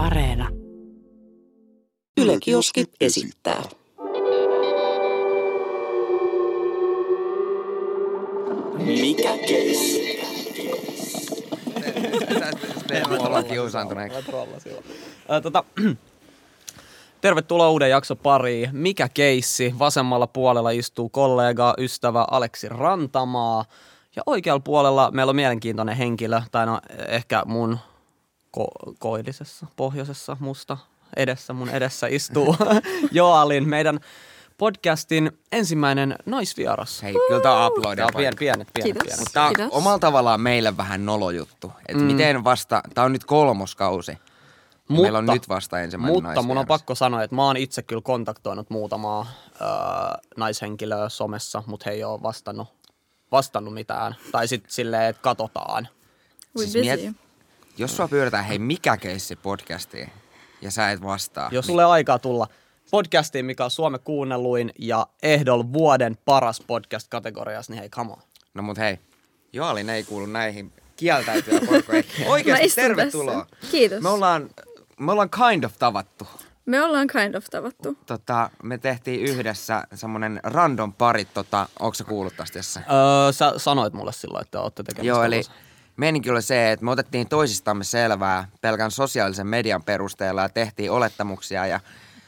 Areena. Yle Kioski esittää. Mikä keissi? Ollaan kiusaantuneeksi. Tota, tervetuloa uuden jakson pariin. Mikä keissi? Vasemmalla puolella istuu kollega, ystävä Aleksi Rantamaa. Ja oikealla puolella meillä on mielenkiintoinen henkilö, tai no ehkä mun ko- koillisessa, pohjoisessa, musta edessä, mun edessä istuu Joalin, meidän podcastin ensimmäinen naisvieras. Hei, kyllä tää on pien, pienet, pienet, Kiitos. pienet. Tää on Kiitos. omalla tavallaan meille vähän nolojuttu. Et Mm. miten vasta, tää on nyt kolmoskausi. Mutta- Meillä on nyt vasta ensimmäinen Mutta mun on naisvieras. pakko sanoa, että mä oon itse kyllä kontaktoinut muutamaa öö, naishenkilöä somessa, mutta he ei ole vastannut, vastannut mitään. Tai sitten silleen, että katsotaan. We Siis busy. miet- Jos sua pyydetään, hei mikä keissi podcastiin, ja sä et vastaa. Jos sulle on aikaa tulla podcastiin, mikä on Suomen kuunnelluin ja ehdolla vuoden paras podcast kategoriassa, niin hei, come on. No mut hei, Joalin ei kuulu näihin kieltäytyä porko. Ei. Mä Oikeasti tervetuloa. tässä. Kiitos. Me ollaan, me ollaan kind of tavattu. Me ollaan kind of tavattu. Tota, me tehtiin yhdessä semmonen random pari, tota, onko sä kuullut tästä? Öö, sä sanoit mulle silloin, että olette tekemässä Joo, eli tuollaisen. Meininki oli se, että me otettiin toisistamme selvää pelkän sosiaalisen median perusteella ja tehtiin olettamuksia ja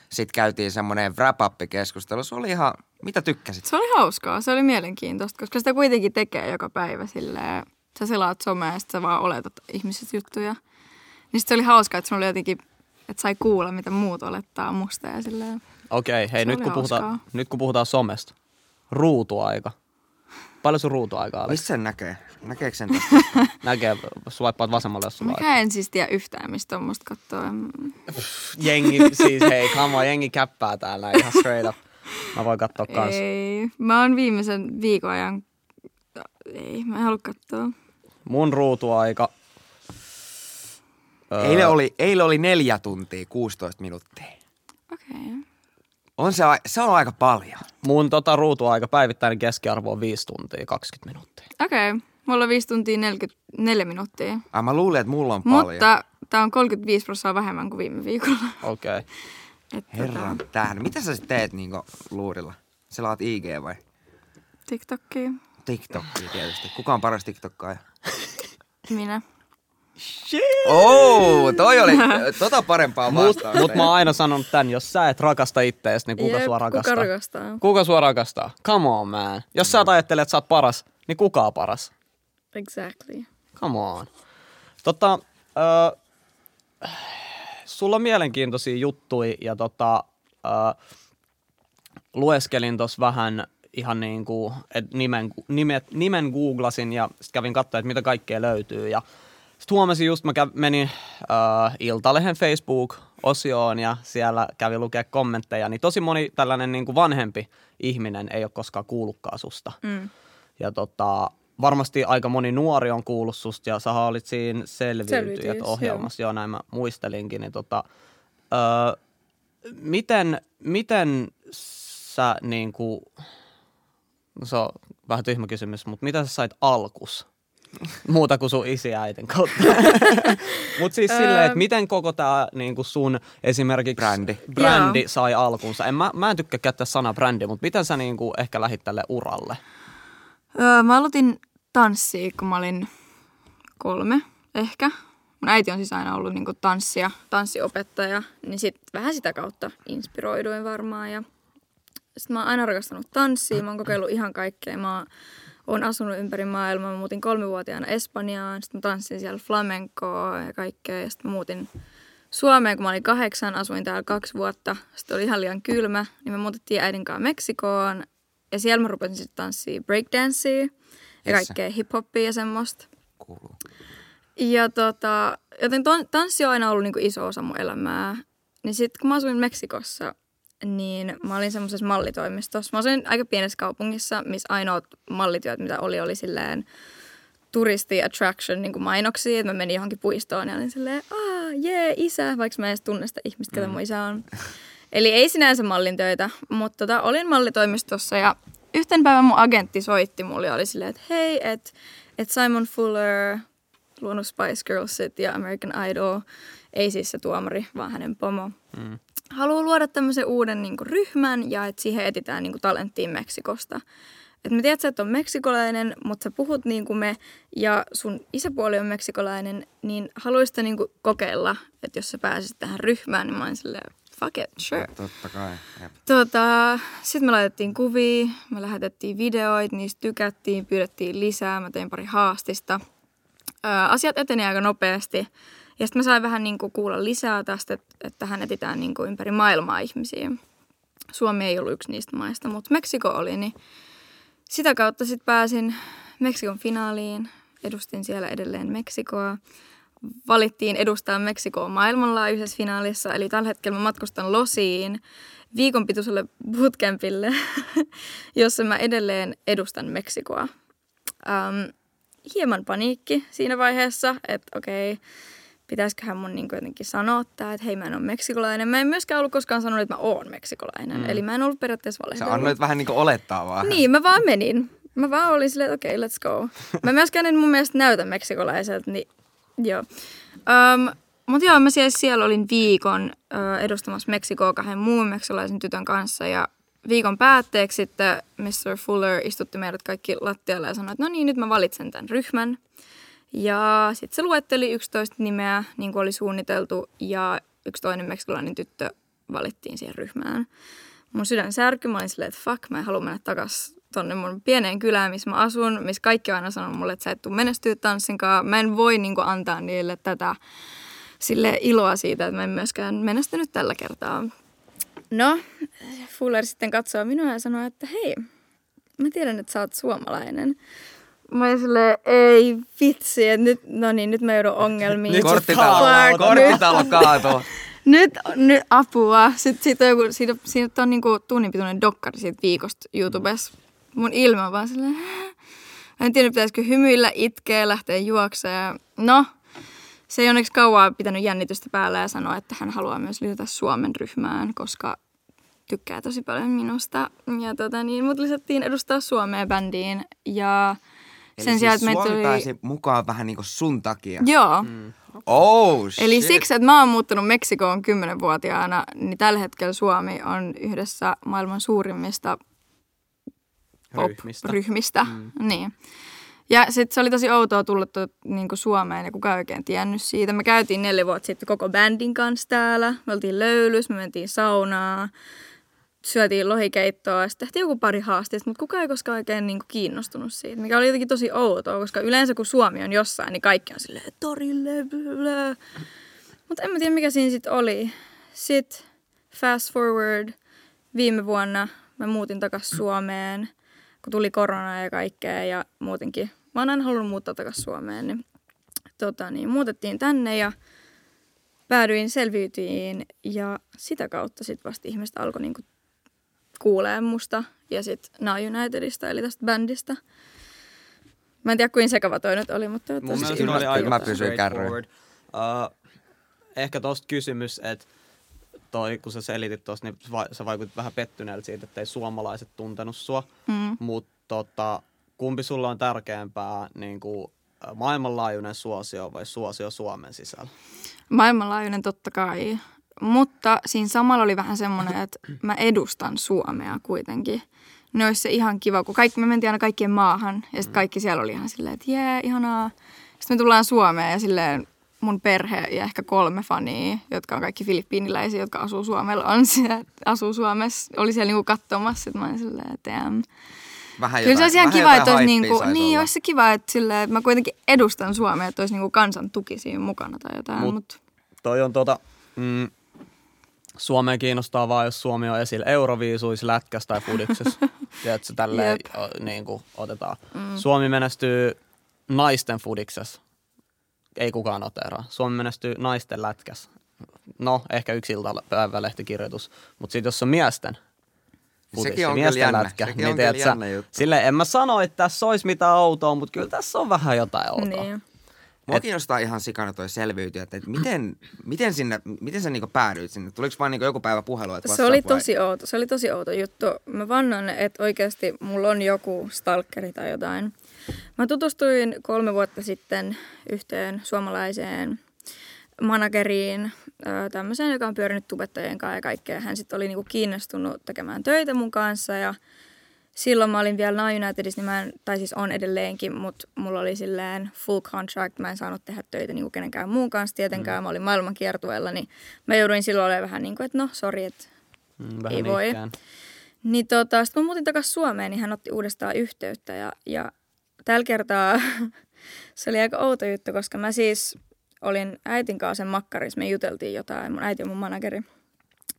sitten käytiin semmoinen wrap-up-keskustelu. Se oli ihan, mitä tykkäsit? Se oli hauskaa, se oli mielenkiintoista, koska sitä kuitenkin tekee joka päivä silleen. Sä selaat somea ja sit sä vaan oletat ihmiset juttuja. Niin sit se oli hauskaa, että sulla oli jotenkin, että sai kuulla, mitä muut olettaa musta ja silleen. Okei, hei, Se nyt kun, puhutaan, nyt kun puhutaan somesta. Ruutuaika. Paljon sun ruutuaikaa Alex? Mistä sen näkee? Näkeekö sen tästä? Näkee, swipeaat vasemmalle, jos sulla Mä en siis tiedä yhtään, mistä tuommoista kattoo. jengi, siis hei, come on, jengi käppää täällä ihan straight up. Mä voin katsoa kans. Ei, mä oon viimeisen viikon ajan, ei, mä en halua katsoa. Mun ruutuaika. Öö, eilen, oli, eilen oli neljä tuntia, 16 minuuttia. Okei. Okay. On se, se on aika paljon. Mun tota ruutuaika päivittäinen keskiarvo on 5 tuntia 20 minuuttia. Okei, okay. mulla on 5 tuntia 44 minuuttia. Ai mä luulin, että mulla on paljon. Mutta tää on 35 prosenttia vähemmän kuin viime viikolla. Okei. Okay. Et Herran tota, tähden. Mitä sä sit teet niinku luurilla? Selaat IG vai? TikTokia, TikTokia tietysti. Kuka on paras TikTokkaaja? minä. Oo, toi oli tota parempaa Mut, vastausta. mut mä oon aina sanonut tän, jos sä et rakasta ittees, niin kuka Jep, sua rakastaa? Kuka rakastaa? Kuka sua rakastaa? Come on, man. Jos sä et ajattele, että sä oot paras, niin kuka on paras? Exactly. Come on. Tota, ö, sulla on mielenkiintoisia juttuja ja tota, ö, lueskelin tuossa vähän ihan niin kuin, et nimen, nimet, nimen googlasin ja sitten kävin katsoa, että mitä kaikkea löytyy ja sitten huomasin just, mä käv, menin äh, Iltalehen Facebook-osioon ja siellä kävin lukea kommentteja, niin tosi moni tällainen niin kuin vanhempi ihminen ei ole koskaan kuullutkaan susta. Mm. Ja tota, varmasti aika moni nuori on kuullut susta ja sä olit siinä selviytyjät ohjelmassa, joo. näin mä muistelinkin. Niin tota, öö, miten, miten sä niinku, no se on vähän tyhmä kysymys, mutta mitä sä sait alkus? Muuta kuin sun isi ja äitin kautta. Mutta siis silleen, että miten koko tämä niinku sun esimerkiksi Brändi. brändi Joo. sai alkunsa. En, mä, mä en tykkää käyttää sanaa brändi, mutta miten sä niinku ehkä lähit tälle uralle? Öö, mä aloitin tanssia, kun mä olin kolme ehkä. Mun äiti on siis aina ollut niinku tanssia, tanssiopettaja, niin sit vähän sitä kautta inspiroiduin varmaan. Ja sitten mä oon aina rakastanut tanssia, mä oon kokeillut ihan kaikkea. Mä oon asunut ympäri maailmaa, mä muutin kolmivuotiaana Espanjaan, sitten mä tanssin siellä flamencoa ja kaikkea. Ja sitten muutin Suomeen, kun mä olin kahdeksan, asuin täällä kaksi vuotta. Sitten oli ihan liian kylmä, niin me muutettiin äidin kanssa Meksikoon. Ja siellä mä rupesin sitten tanssia breakdancea ja kaikkea hip-hoppia ja semmoista. Kuuluu. Ja tota, joten ton, tanssi on aina ollut niinku iso osa mun elämää. Niin sitten kun mä asuin Meksikossa, niin mä olin semmoisessa mallitoimistossa. Mä asuin aika pienessä kaupungissa, missä ainoat mallityöt, mitä oli, oli silleen turisti attraction niin kuin mainoksia, että mä menin johonkin puistoon ja olin silleen, aa, jee, isä, vaikka mä en edes tunne sitä ihmistä, ketä mun isä on. Eli ei sinänsä mallin töitä, mutta tota, olin mallitoimistossa ja yhten päivän mun agentti soitti mulle ja oli silleen, että hei, että et Simon Fuller luonut Spice Girlsit ja American Idol. Ei siis se tuomari, vaan hänen pomo. Mm. Haluaa luoda tämmöisen uuden niin kuin, ryhmän ja että siihen etitään niin kuin, talenttiin Meksikosta. Et mä tiedän, että sä et ole meksikolainen, mutta sä puhut niin kuin me ja sun isäpuoli on meksikolainen, niin haluaisit niin kuin, kokeilla, että jos sä pääsisit tähän ryhmään, niin mä olin silleen, fuck it, sure. Totta kai. Jep. Tota, sitten me laitettiin kuvia, me lähetettiin videoita, niistä tykättiin, pyydettiin lisää, mä tein pari haastista. Ö, asiat eteni aika nopeasti. Ja sitten mä sain vähän niin kuin kuulla lisää tästä, että, että tähän etitään niin kuin ympäri maailmaa ihmisiä. Suomi ei ollut yksi niistä maista, mutta Meksiko oli, niin sitä kautta sitten pääsin Meksikon finaaliin. Edustin siellä edelleen Meksikoa. Valittiin edustaa Meksikoa maailmanlaajuisessa finaalissa, eli tällä hetkellä mä matkustan Losiin viikon pituiselle bootcampille, jossa mä edelleen edustan Meksikoa. Um, hieman paniikki siinä vaiheessa, että okei, pitäisiköhän mun niin jotenkin sanoa tää, että hei mä en ole meksikolainen. Mä en myöskään ollut koskaan sanonut, että mä oon meksikolainen. Mm. Eli mä en ollut periaatteessa Sä valehdellut. annoit vähän niinku olettaa vaan. Niin, mä vaan menin. Mä vaan olin silleen, että okei, okay, let's go. Mä myöskään en mun mielestä näytä meksikolaiselta, niin joo. Um, mutta joo, mä siis siellä olin viikon uh, edustamassa Meksikoa kahden muun meksikolaisen tytön kanssa ja viikon päätteeksi sitten Mr. Fuller istutti meidät kaikki lattialle ja sanoi, että no niin, nyt mä valitsen tämän ryhmän. Ja sitten se luetteli 11 nimeä, niin kuin oli suunniteltu, ja yksi toinen meksikolainen tyttö valittiin siihen ryhmään. Mun sydän särky, mä olin silleen, että fuck, mä en halua mennä takas tonne mun pieneen kylään, missä mä asun, missä kaikki on aina sanonut mulle, että sä et tuu menestyä tanssinkaan. Mä en voi niin kuin, antaa niille tätä sille iloa siitä, että mä en myöskään menestynyt tällä kertaa. No, Fuller sitten katsoo minua ja sanoo, että hei, mä tiedän, että sä oot suomalainen. Mä olin silleen, ei vitsi, että nyt, no niin, nyt mä joudun ongelmiin. Nyt Korttitalo, Fuck, korttitalo kaatuu. nyt, nyt apua. Sitten siitä on, joku, siitä, siitä on niinku tunnin pituinen dokkari siitä viikosta YouTubessa. Mun ilme on vaan silleen, en tiedä pitäisikö hymyillä, itkeä, lähteä juoksemaan. No, se ei onneksi kauaa pitänyt jännitystä päällä ja sanoa, että hän haluaa myös lisätä Suomen ryhmään, koska tykkää tosi paljon minusta. Ja tota, niin, mut lisättiin edustaa Suomea bändiin ja Eli sen sijaan, siis että meitä Suomi tuli... pääsi mukaan vähän niinku sun takia. Joo. Mm. Oh, shit. Eli siksi, että mä oon muuttanut Meksikoon 10-vuotiaana, niin tällä hetkellä Suomi on yhdessä maailman suurimmista Ryhmistä. pop-ryhmistä. Mm. Niin. Ja sitten se oli tosi outoa tulla to, niin Suomeen ja kukaan ei oikein tiennyt siitä. Me käytiin neljä vuotta sitten koko bändin kanssa täällä. Me oltiin löylys, me mentiin saunaa, syötiin lohikeittoa ja sitten tehtiin joku pari haasteista, mutta kukaan ei koskaan oikein niin kiinnostunut siitä, mikä oli jotenkin tosi outoa, koska yleensä kun Suomi on jossain, niin kaikki on silleen torille, blö. Mutta en mä tiedä, mikä siinä sitten oli. Sitten fast forward viime vuonna mä muutin takaisin Suomeen, kun tuli korona ja kaikkea ja muutenkin. Mä oon aina halunnut muuttaa takaisin Suomeen, niin, tota, niin muutettiin tänne ja päädyin selviytyihin ja sitä kautta sitten vasta ihmiset alkoi niinku kuulee musta ja sitten Now Unitedista eli tästä bändistä. Mä en tiedä, kuin sekava toi nyt oli, mutta Mun mielestä oli mä- aika mä pysyin. Uh, ehkä tosta kysymys, että toi, kun sä selitit tosta, niin va- sä vaikutit vähän pettyneeltä siitä, että ei suomalaiset tuntenut sua. Mm. Mutta tota, kumpi sulla on tärkeämpää, niin kuin, maailmanlaajuinen suosio vai suosio Suomen sisällä? Maailmanlaajuinen totta kai. Mutta siinä samalla oli vähän semmoinen, että mä edustan Suomea kuitenkin. Ne olisi se ihan kiva, kun kaikki, me mentiin aina kaikkien maahan ja sitten kaikki siellä oli ihan silleen, että jee, ihanaa. Sitten me tullaan Suomeen ja silleen mun perhe ja ehkä kolme fania, jotka on kaikki filippiiniläisiä, jotka asuu Suomella, on siellä, asuu Suomessa, oli siellä niinku katsomassa. Sitten mä olin silleen, että damn. Vähän Kyllä se olisi ihan kiva, että olisi, niinku, niin, olisi se kiva, että, silleen, että mä kuitenkin edustan Suomea, että olisi niinku kansan tuki siinä mukana tai jotain. Mut- Mut, Toi on tota, mm, Suomea kiinnostaa vaan, jos Suomi on esillä Euroviisuissa, lätkässä tai fudiksessa. Tiedätkö, tälleen Jep. o, niin kuin otetaan. Mm. Suomi menestyy naisten fudiksessa. Ei kukaan noteraa. Suomi menestyy naisten lätkässä. No, ehkä yksi iltapäivälehtikirjoitus. Mutta sitten jos on miesten futis Sekin ja on miesten jännä. lätkä, Sekin niin on kyllä tiedät sä, jännä juttu. Silleen en mä sano, että tässä olisi mitään outoa, mutta kyllä tässä on vähän jotain outoa. niin. Mua kiinnostaa ihan sikana toi selviytyä, että miten, miten, sinne, miten sä niinku päädyit sinne? Tuliko vaan niinku joku päivä puhelu, että Se oli vai? tosi outo. Se oli tosi outo juttu. Mä vannon, että oikeasti mulla on joku stalkeri tai jotain. Mä tutustuin kolme vuotta sitten yhteen suomalaiseen manageriin, tämmöiseen, joka on pyörinyt tubettajien kanssa ja kaikkea. Hän sitten oli niinku kiinnostunut tekemään töitä mun kanssa ja silloin mä olin vielä Nine Unitedissa, niin mä en, tai siis on edelleenkin, mutta mulla oli silleen full contract. Mä en saanut tehdä töitä niin kuin kenenkään muun kanssa tietenkään. Mm. Mä olin maailman kiertueella, niin mä jouduin silloin olemaan vähän niin kuin, että no sori, että Mm, ei voi. ikään. Niin tota, sitten kun muutin takaisin Suomeen, niin hän otti uudestaan yhteyttä ja, ja tällä kertaa se oli aika outo juttu, koska mä siis olin äitin kanssa sen makkarissa, me juteltiin jotain, mun äiti on mun manageri.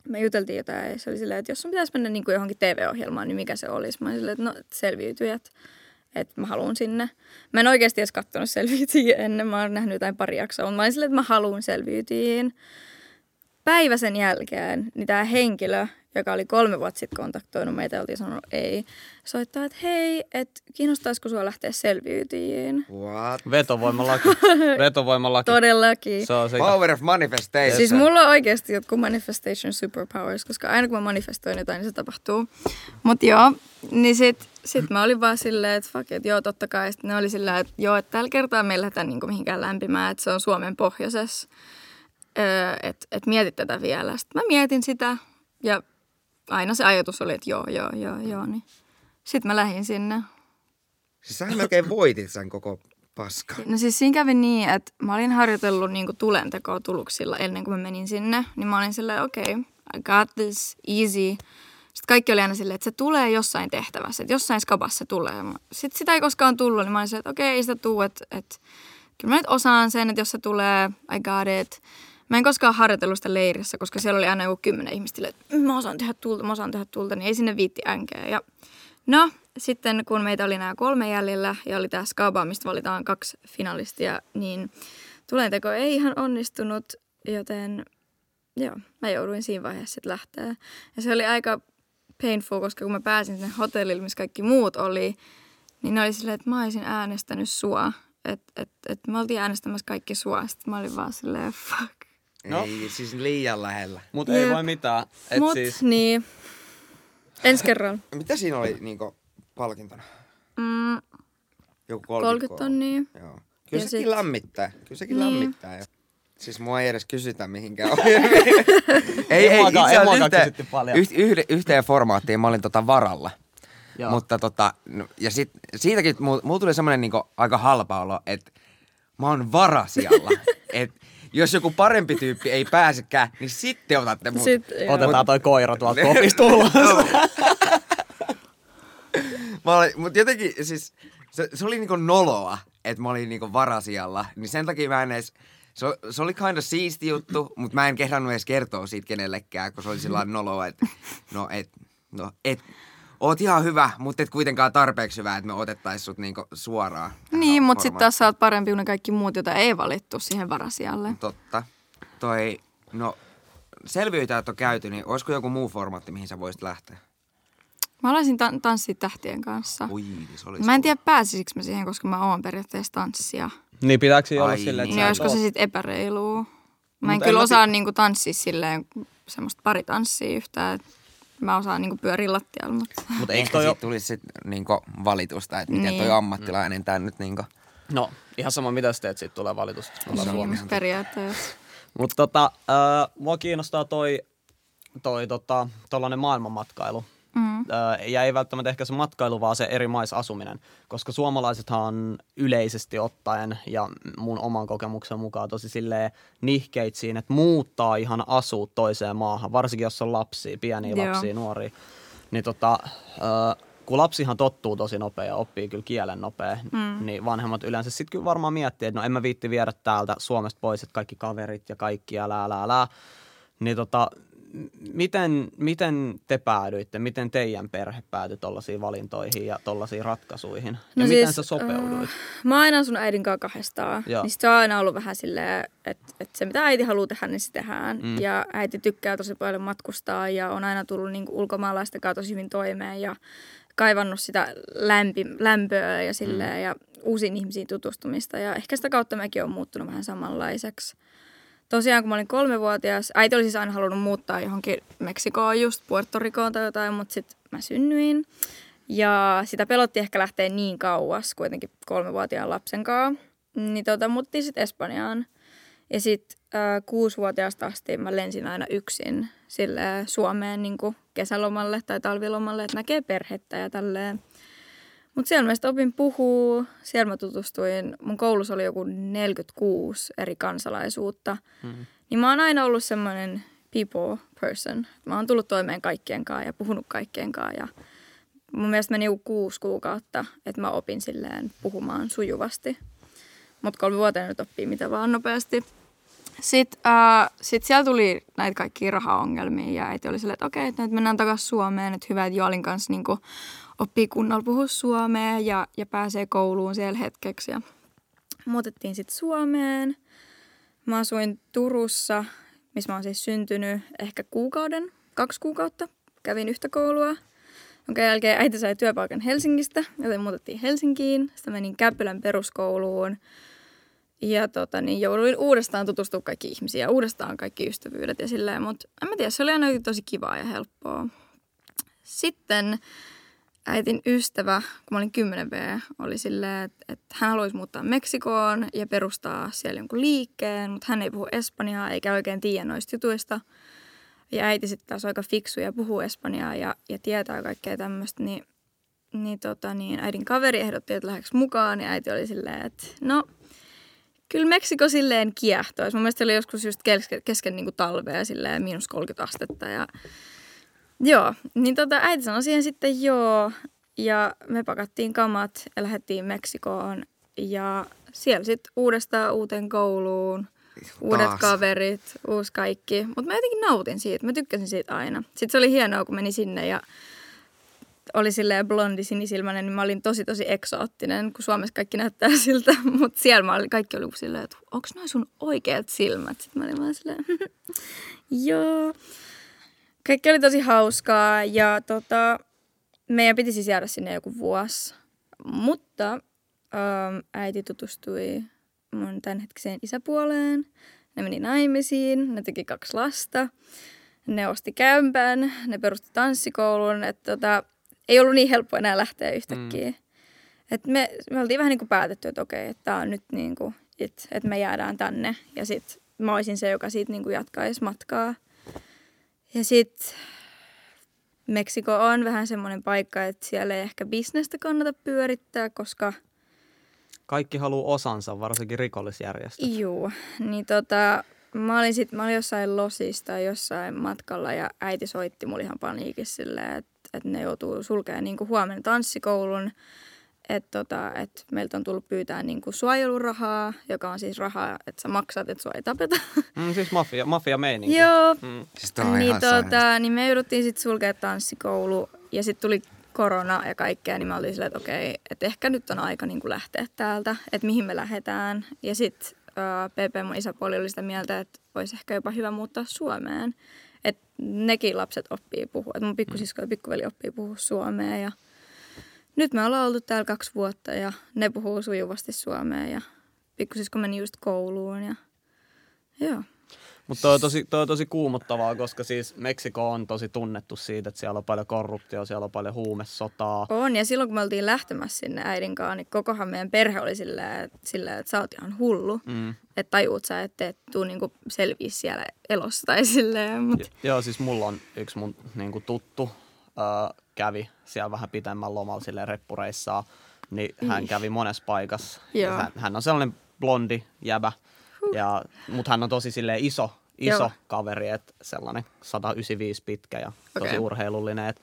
Me juteltiin jotain ja se oli silleen, että jos sun pitäisi mennä niin kuin johonkin TV-ohjelmaan, niin mikä se olisi? Mä olin silleen, että no selviytyjät, että mä haluan sinne. Mä en oikeasti edes katsonut selviytyjiä ennen, mä oon nähnyt jotain pari jaksoa, mutta mä olin silleen, että mä haluan selviytyjiin päivä sen jälkeen, niin tämä henkilö, joka oli kolme vuotta sitten kontaktoinut meitä, oltiin sanonut ei, soittaa, että hei, että kiinnostaisiko sua lähteä selviytyjiin. What? Vetovoimalaki. Vetovoimalaki. Todellakin. Se on se. Power of manifestation. Siis mulla on oikeasti jotkut manifestation superpowers, koska aina kun mä manifestoin jotain, niin se tapahtuu. Mut joo, niin sit, sit mä olin vaan silleen, että fuck it, joo totta kai. Sitten ne oli silleen, että joo, että tällä kertaa me ei lähdetä niinku mihinkään lämpimään, että se on Suomen pohjoisessa. Öö, että et mietit tätä vielä. Sitten mä mietin sitä ja aina se ajatus oli, että joo, joo, joo, joo. Niin. Sitten mä lähdin sinne. Siis sähän melkein voitit sen koko paska. No siis siinä kävi niin, että mä olin harjoitellut niinku tulentekoa tuluksilla ennen kuin mä menin sinne. Niin mä olin silleen, okei, okay, I got this, easy. Sitten kaikki oli aina silleen, että se tulee jossain tehtävässä, että jossain skabassa se tulee. Sitten sitä ei koskaan tullut, niin mä olin silleen, että okei, okay, ei sitä tuu, että, että kyllä mä nyt osaan sen, että jos se tulee, I got it. Mä en koskaan harjoitellut sitä leirissä, koska siellä oli aina joku kymmenen ihmistä, että mä osaan tehdä tulta, mä osaan tehdä tulta, niin ei sinne viitti änkeä. Ja no, sitten kun meitä oli nämä kolme jäljellä ja oli tämä skaba, mistä valitaan kaksi finalistia, niin tulenteko ei ihan onnistunut, joten joo, mä jouduin siinä vaiheessa sitten lähteä. Ja se oli aika painful, koska kun mä pääsin sinne hotellille, missä kaikki muut oli, niin ne oli silleen, että mä olisin äänestänyt sua. Että et, et me oltiin äänestämässä kaikki sua. Sitten mä olin vaan silleen, fuck. No. Ei, siis liian lähellä. Mutta ei Jep. voi mitään. Et Mut siis, niin, ensi kerralla. Mitä siinä oli niinku palkintona? Mm, Joku 30, 30 tonnia. Joo. Kyllä Ja sekin sit- lämmittää. Kyllä sekin Niin. lämmittää. Jo. Siis mua ei edes kysytä mihinkään ohjelmiin. ei, ei, itse ei asiassa muakaan yhteen, kysytty paljon. yht, yhde, yhteen formaattiin mä olin tota varalla. Joo. Mutta tota, no, ja sit, siitäkin mulla mul tuli semmoinen niinku aika halpa olo, että mä oon varasijalla. et jos joku parempi tyyppi ei pääsekään, niin sitten otatte mut. Sitten, otetaan toi koira tuolta kopista ulos. Mä olin, mut jotenkin siis, se, se oli niinku noloa, että mä olin niinku varasijalla. Niin sen takia mä en edes, se, se oli kinda siisti juttu, mutta mä en kehdannut edes kertoa siitä kenellekään, kun se oli sillä noloa, että no et, no et, oot ihan hyvä, mutta et kuitenkaan tarpeeksi hyvä, että me otettais sut niinku suoraan. Niin, mutta sitten taas sä oot parempi kuin ne kaikki muut, joita ei valittu siihen varasijalle. Totta. Toi, no selviytyjät on käyty, niin olisiko joku muu formaatti, mihin sä voisit lähteä? Mä haluaisin tan- tanssia tähtien kanssa. Ui, se olisi Mä en tiedä pääsisikö mä siihen, koska mä oon periaatteessa tanssia. niin pitääkö olla silleen, että Niin sä olisiko se sitten epäreilua? Mä en Mut en kyllä mä osaa niinku tanssia silleen semmoista paritanssia yhtään. et Mä osaan niinku pyöriä lattialla, mutta... Mut eikö Ehkä toi siitä tulisi sit niinku valitusta, että miten toi Niin. ammattilainen tän nyt niinku... No, ihan sama mitä sä teet, siitä tulee valitusta. Ollaan Niin, periaatteessa. Mutta tota, äh, mua kiinnostaa toi, toi tota, tollanen maailmanmatkailu. Ja ei välttämättä ehkä se matkailu, vaan se eri maissa asuminen. Koska suomalaisethan yleisesti ottaen ja mun oman kokemuksen mukaan tosi silleen nihkeit siinä, että muuttaa ihan asuu toiseen maahan. Varsinkin jos on lapsia, pieniä Joo. lapsia, nuoria. Niin tota, kun lapsihan tottuu tosi nopea ja oppii kyllä kielen nopea, mm. niin vanhemmat yleensä sitten kyllä varmaan miettii, että no en mä viitti viedä täältä Suomesta pois, että kaikki kaverit ja kaikki ja lää, lää, lää. Niin tota, miten, miten te päädyitte, miten teidän perhe päätyi tollaisiin valintoihin ja tollaisiin ratkaisuihin? Ja No miten siis, sä sopeuduit? äh, Mä oon aina asunut äidin kanssa kahdestaan. Joo. Niin se on aina ollut vähän silleen, että, että se mitä äiti haluaa tehdä, niin se tehdään. Mm. Ja äiti tykkää tosi paljon matkustaa ja on aina tullut niinku ulkomaalaisten kanssa tosi hyvin toimeen ja kaivannut sitä lämpi, lämpöä ja silleen mm. ja uusiin ihmisiin tutustumista. Ja ehkä sitä kautta mäkin on muuttunut vähän samanlaiseksi. Tosiaan, kun mä olin kolmevuotias, äiti oli siis aina halunnut muuttaa johonkin Meksikoon just, Puerto Ricoon tai jotain, mutta sitten mä synnyin. Ja sitä pelotti ehkä lähteä niin kauas, kuitenkin kolmevuotiaan lapsen kanssa. Niin tota, muuttiin sitten Espanjaan. Ja sitten äh, kuusivuotiaasta asti mä lensin aina yksin sille Suomeen niin kesälomalle tai talvilomalle, että näkee perhettä ja tälleen. Mutta siellä mä opin puhua, siellä mä tutustuin, mun koulussa oli joku 46 eri kansalaisuutta. Mm. Niin mä oon aina ollut semmoinen people person. Mä oon tullut toimeen kaikkien kanssa ja puhunut kaikkien kanssa ja mun mielestä meni joku kuusi kuukautta, että mä opin silleen puhumaan sujuvasti. Mutta kolme vuotta nyt oppii mitä vaan nopeasti. Sitten äh, sit siellä tuli näitä kaikkia rahaongelmia ja äiti oli silleen, että okei, että nyt mennään takaisin Suomeen, että hyvä, että Joalin kanssa niin kuin, oppii kunnolla puhua suomea ja, ja pääsee kouluun siellä hetkeksi. Ja muutettiin sitten Suomeen. Mä asuin Turussa, missä mä oon siis syntynyt ehkä kuukauden, kaksi kuukautta. Kävin yhtä koulua, jonka jälkeen äiti sai työpaikan Helsingistä, joten muutettiin Helsinkiin. Sitten menin Käppylän peruskouluun. Ja tota, niin jouduin uudestaan tutustua kaikki ihmisiä, uudestaan kaikki ystävyydet ja silleen, mutta en mä tiedä, se oli aina tosi kivaa ja helppoa. Sitten äitin ystävä, kun mä olin 10 V, oli silleen, että, että hän haluaisi muuttaa Meksikoon ja perustaa siellä jonkun liikkeen, mutta hän ei puhu espanjaa eikä oikein tiedä noista jutuista. Ja äiti sitten taas aika fiksu ja puhuu espanjaa ja, ja tietää kaikkea tämmöistä, niin, niin, tota, niin äidin kaveri ehdotti, että lähdeks mukaan ja äiti oli silleen, että no kyllä Meksiko silleen kiehtoisi. Mun mielestä oli joskus just kesken, kesken niin talvea silleen miinus 30 astetta ja Joo, niin tota, äiti sanoi siihen sitten joo. Ja me pakattiin kamat ja lähdettiin Meksikoon. Ja siellä sitten uudestaan uuteen kouluun. Uudet Taas. kaverit, uusi kaikki. Mutta mä jotenkin nautin siitä. Mä tykkäsin siitä aina. Sitten se oli hienoa, kun meni sinne ja oli silleen blondi sinisilmäinen, niin mä olin tosi tosi eksoottinen, kun Suomessa kaikki näyttää siltä. Mutta siellä mä olin, kaikki oli silleen, että onko noin sun oikeat silmät? Sitten mä olin vaan silleen, joo. Kaikki oli tosi hauskaa ja tota, meidän piti siis jäädä sinne joku vuosi. Mutta ähm, äiti tutustui mun tämänhetkiseen isäpuoleen. Ne meni naimisiin, ne teki kaksi lasta. Ne osti kämpän, ne perusti tanssikoulun. Että tota, ei ollut niin helppo enää lähteä yhtäkkiä. Mm. Et me, me oltiin vähän niin kuin päätetty, että okei, että tämä on nyt niin kuin, että et me jäädään tänne. Ja sitten mä olisin se, joka siitä niin kuin jatkaisi matkaa. Ja sitten Meksiko on vähän semmoinen paikka, että siellä ei ehkä bisnestä kannata pyörittää, koska... Kaikki haluaa osansa, varsinkin rikollisjärjestöt. Joo, niin tota, mä olin, sit, mä olin jossain losista jossain matkalla ja äiti soitti mulle ihan paniikissa silleen, että, että ne joutuu sulkemaan niin huomenna tanssikoulun että tota, et meiltä on tullut pyytää niinku suojelurahaa, joka on siis rahaa, että sä maksat, että sua ei tapeta. Mm, siis mafia, mafia meininki. Joo. Mm. Siis niin, ihan tota, niin me jouduttiin sitten sulkea tanssikoulu ja sitten tuli korona ja kaikkea, niin mä olin silleen, että okei, että ehkä nyt on aika niin kuin lähteä täältä, että mihin me lähdetään. Ja sitten uh, PP, mun isäpuoli, oli sitä mieltä, että olisi ehkä jopa hyvä muuttaa Suomeen. Että nekin lapset oppii puhua, että mun pikkusisko ja pikkuveli oppii puhua suomea ja nyt me ollaan oltu täällä kaksi vuotta ja ne puhuu sujuvasti suomea ja pikkusisko meni just kouluun ja joo. Mutta toi, on tosi, toi on tosi kuumottavaa, koska siis Meksiko on tosi tunnettu siitä, että siellä on paljon korruptio, siellä on paljon huumesotaa. On, ja silloin kun me oltiin lähtemässä sinne äidin kanssa, niin kokohan meidän perhe oli silleen, silleen että sä oot ihan hullu. Mm. Että tajuut sä, että et tuu niinku selviä siellä elossa tai silleen. Mut... Joo, siis mulla on yksi mun niinku tuttu, äh, kävi siellä vähän pitemmän lomalla silleen reppureissaa, niin hän kävi monessa paikassa. Hän, hän, on sellainen blondi jäbä, ja, mutta hän on tosi silleen iso, iso Joo. kaveri, että sellainen 195 pitkä ja tosi okay. urheilullinen. Että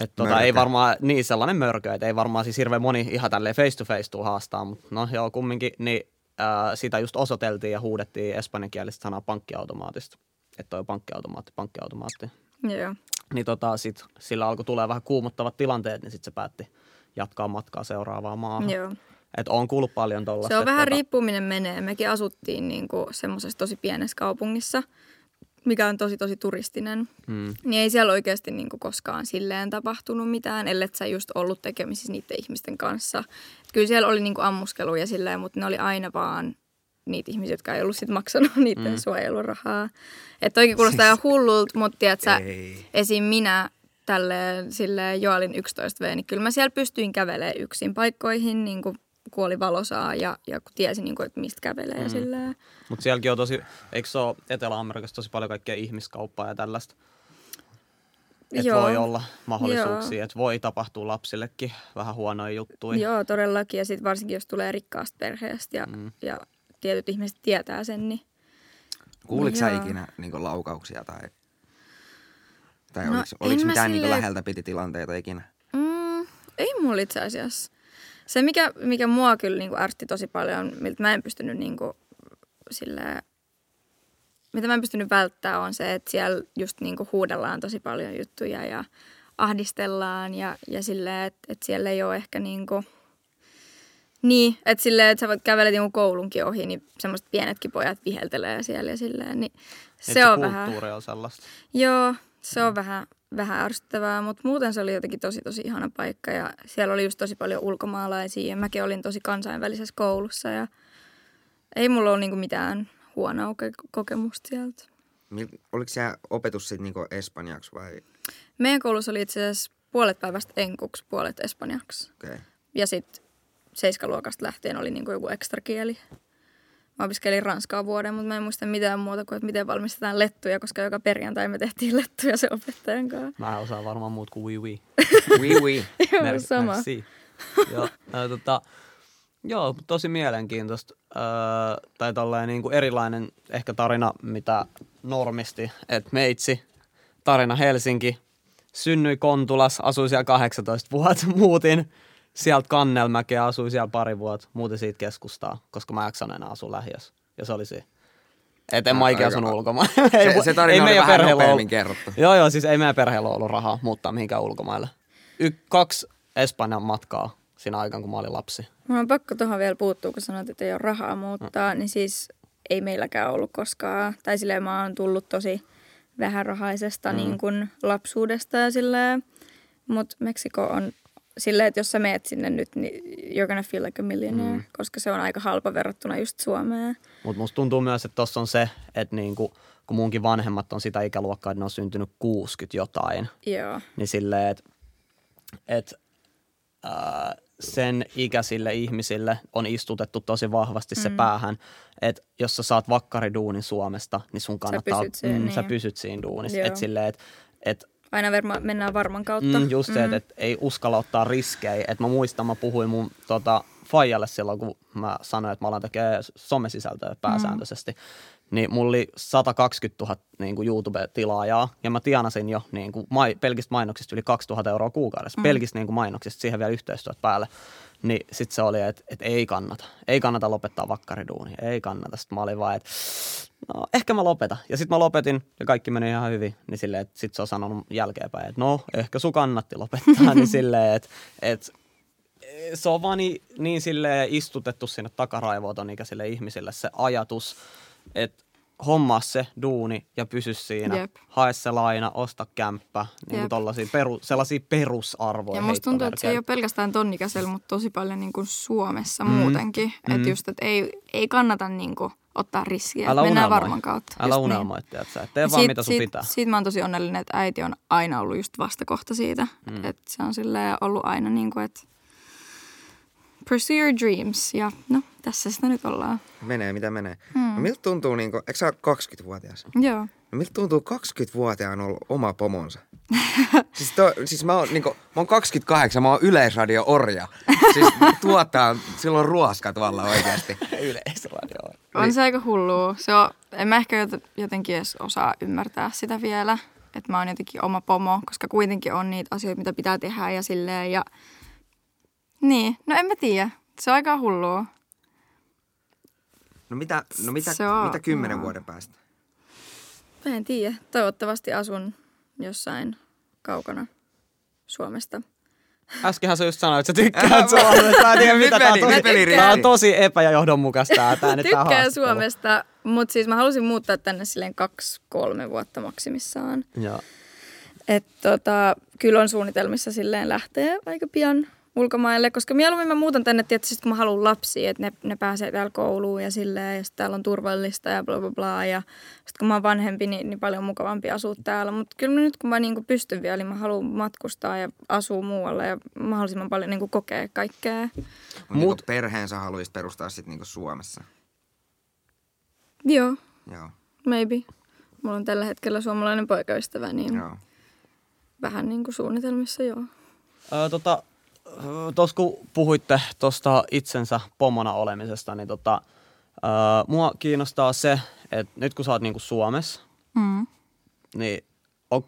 et tota, ei varmaan, niin sellainen mörkö, että ei varmaan siis hirveän moni ihan tälleen face to face tuu haastaa, mutta no joo kumminkin, niin ää, sitä just osoiteltiin ja huudettiin espanjankielistä sanaa pankkiautomaatista. Että toi pankkiautomaatti, pankkiautomaatti. Joo niin tota, sit, sillä alkoi tulee vähän kuumottavat tilanteet, niin sitten se päätti jatkaa matkaa seuraavaan maahan. Joo. Et on kuullut paljon tuollaista. Se on vähän tota... riippuminen menee. Mekin asuttiin niinku semmoisessa tosi pienessä kaupungissa, mikä on tosi tosi turistinen. Hmm. Niin ei siellä oikeasti niinku koskaan silleen tapahtunut mitään, ellei sä just ollut tekemisissä niiden ihmisten kanssa. Et kyllä siellä oli niinku ammuskeluja silleen, mutta ne oli aina vaan niitä ihmisiä, jotka ei ollut sit maksanut niiden mm. suojelurahaa. Että toikin kuulostaa siis, ihan hullulta, mutta tiedät, sä, esim. minä tälleen silleen Joalin 11V, niin kyllä mä siellä pystyin kävelemään yksin paikkoihin, niin kuin kun oli valosaa ja, ja kun tiesin, niin kuin, että mistä kävelee mm. silleen. Mutta sielläkin on tosi, eikö se ole Etelä-Amerikassa tosi paljon kaikkea ihmiskauppaa ja tällaista? Että voi olla mahdollisuuksia, että voi tapahtua lapsillekin vähän huonoja juttuja. Joo, todellakin. Ja sitten varsinkin, jos tulee rikkaasta perheestä ja, mm. ja tietyt ihmiset tietää sen, niin Kuulitko sä Joo. ikinä niin laukauksia tai, tai No, no, oliko, oliko mitään niin silleen- läheltä piti tilanteita ikinä? Mm, ei mulla itse asiassa. Se, mikä, mikä mua kyllä niin kuin ärsytti tosi paljon, miltä mä en pystynyt niin kuin, silleen, mitä mä en pystynyt välttämään, on se, että siellä just niin kuin huudellaan tosi paljon juttuja ja ahdistellaan ja, ja silleen, että, että siellä ei ole ehkä niin kuin, niin, että silleen, että sä voit kävellä niin koulunkin ohi, niin semmoiset pienetkin pojat viheltelee siellä ja silleen, niin se, Et on vähän... on sellaista. Joo, se on vähän, vähän ärsyttävää, mutta muuten se oli jotenkin tosi tosi ihana paikka ja siellä oli just tosi paljon ulkomaalaisia ja mäkin olin tosi kansainvälisessä koulussa ja ei mulla ole niinku mitään huonoa koke- kokemusta sieltä. Oliko siellä opetus sitten niinku espanjaksi vai? Meidän koulussa oli itse asiassa puolet päivästä enkuksi, puolet espanjaksi. Okei. Okay. Ja sitten seiskaluokasta lähtien oli niinku joku ekstra kieli. Mä opiskelin ranskaa vuoden, mutta mä en muista mitään muuta kuin, että miten valmistetaan lettuja, koska joka perjantai me tehtiin lettuja sen opettajan kanssa. Mä osaan varmaan muut kuin wii wii. Oui, oui. Joo, Mer- sama. merci. joo, ää, tota, joo, tosi mielenkiintoista. Öö, tai tolleen niin kuin erilainen ehkä tarina, mitä normisti. Että meitsi, tarina Helsinki, synnyi Kontulas, asui siellä 18 vuotta, muutin sieltä Kannelmäkeä, asui siellä pari vuotta, muutin siitä keskustaa, koska mä en jaksanut enää asua lähiössä. Ja se oli se. Et en Ah, mä ikinä asunut ulkomailla. Se, se tarina oli meidän vähän perheellä nopeammin ollut- kerrottu. Joo, joo, siis ei meidän perheellä ollut rahaa muuttaa mihinkään ulkomaille. Y- kaksi Espanjan matkaa siinä aikaan, kun mä olin lapsi. Mulla on pakko tuohon vielä puuttua, kun sanoit, että ei ole rahaa muuttaa, niin siis ei meilläkään ollut koskaan. Tai silleen mä oon tullut tosi vähärahaisesta mm. niin kuin lapsuudesta ja silleen. Mutta Meksiko on silleen, että jos sä meet sinne nyt, niin you're gonna feel like a millionaire, mm. koska se on aika halpa verrattuna just Suomeen. Mutta musta tuntuu myös, että tossa on se, että niinku, kun munkin vanhemmat on sitä ikäluokkaa, että ne on syntynyt 60 jotain, Joo. niin silleen, että et, ää, sen ikäisille ihmisille on istutettu tosi vahvasti se päähän, että jos sä saat vakkariduunin Suomesta, niin sun kannattaa, pysyt siinä, mm, sä niin. pysyt siinä duunissa. Että silleen, että et, Aina verma, mennään varman kautta. Mm, just se, että et ei uskalla ottaa riskejä. Et mä muistan, mä puhuin mun tota, faijalle silloin, kun mä sanoin, että mä alan tekemään somesisältöä pääsääntöisesti. Niin mulla oli 120 000 niin kuin YouTube-tilaajaa ja mä tienasin jo niin kuin, mai, pelkistä mainoksista yli 2000 euroa kuukaudessa. Mm. Pelkistä niin kuin, mainoksista, siihen vielä yhteistyöt päälle. Niin sit se oli, että et ei kannata. Ei kannata lopettaa vakkariduunia. Ei kannata. Sitten mä olin vaan, että no ehkä mä lopetan. Ja sitten mä lopetin ja kaikki meni ihan hyvin. Niin silleen, että sit se on sanonut jälkeenpäin, että no ehkä sun kannatti lopettaa. niin silleen, että et, se on vaan niin, niin silleen istutettu sinne takaraivoon ton ikäisille ihmisille se ajatus, että hommaa se duuni ja pysy siinä. Jep. Hae se laina, osta kämppä. Niin tollasia peru, sellaisia perusarvoja. Ja musta tuntuu, että se ei ole pelkästään tonnikäisellä, mutta tosi paljon niin kuin Suomessa mm. muutenkin. Mm. Että just, että ei, ei kannata niin kuin ottaa riskiä. Älä Mennään unelmoi. varman kautta. Älä unelmoi, niin. että tee Ja vaan siitä- mitä sun siitä, pitää. Siitä mä oon tosi onnellinen, että äiti on aina ollut just vastakohta siitä. Mm. Että se on silleen ollut aina niin kuin, että pursue your dreams. Ja no, tässä sitä nyt ollaan. Menee mitä menee. Mm. No, miltä tuntuu, niinku, eikö sä ole 20-vuotias? Joo. No, miltä tuntuu 20-vuotiaan olla oma pomonsa? siis, to, siis mä oon, niinku, mä oon 28, mä oon yleisradio-orja. Siis tuottaa, sillä on ruoska tuolla oikeasti. Yleisradio. On se aika hullua. Se on, en mä ehkä jot- jotenkin edes osaa ymmärtää sitä vielä. Että mä oon jotenkin oma pomo, koska kuitenkin on niitä asioita, mitä pitää tehdä ja silleen. Ja... Niin, no en mä tiedä. Se on aika hullua. No mitä, no mitä, Se on- mitä kymmenen joo. vuoden päästä? Mä en tiedä. Toivottavasti asun jossain kaukana Suomesta. Äskenhän sä just sanoit, että sä tykkäät Suomesta. Mä en tiedä, mitä tää on tosi, tää on tosi epäjohdonmukaista tää, tää nyt tää Tykkään. Suomesta, mutta siis mä halusin muuttaa tänne silleen kaksi-kolme vuotta maksimissaan. Joo. Et tota, kyllä on suunnitelmissa silleen lähteä aika pian. Ulkomaille, koska mieluummin mä muutan tänne tietysti, kun mä haluan lapsia, että ne, ne pääsee täällä kouluun ja silleen, ja täällä on turvallista ja bla bla bla. Ja sitten kun mä oon vanhempi, niin, niin paljon mukavampi asua täällä. Mutta kyllä nyt kun mä niinku pystyn vielä, niin mä haluan matkustaa ja asua muualla ja mahdollisimman paljon niinku kokea kaikkea. Mutta Mut- niinku perheensä haluaisi perustaa sitten niinku Suomessa. Joo, Joo, maybe. Mulla on tällä hetkellä suomalainen poikaystävä, niin joo. vähän niin kuin suunnitelmissa joo. Öö, tota, tuossa kun puhuitte tuosta itsensä pomona olemisesta, niin tota, öö, mua kiinnostaa se, että nyt kun sä oot niinku Suomessa, Mm. niin on,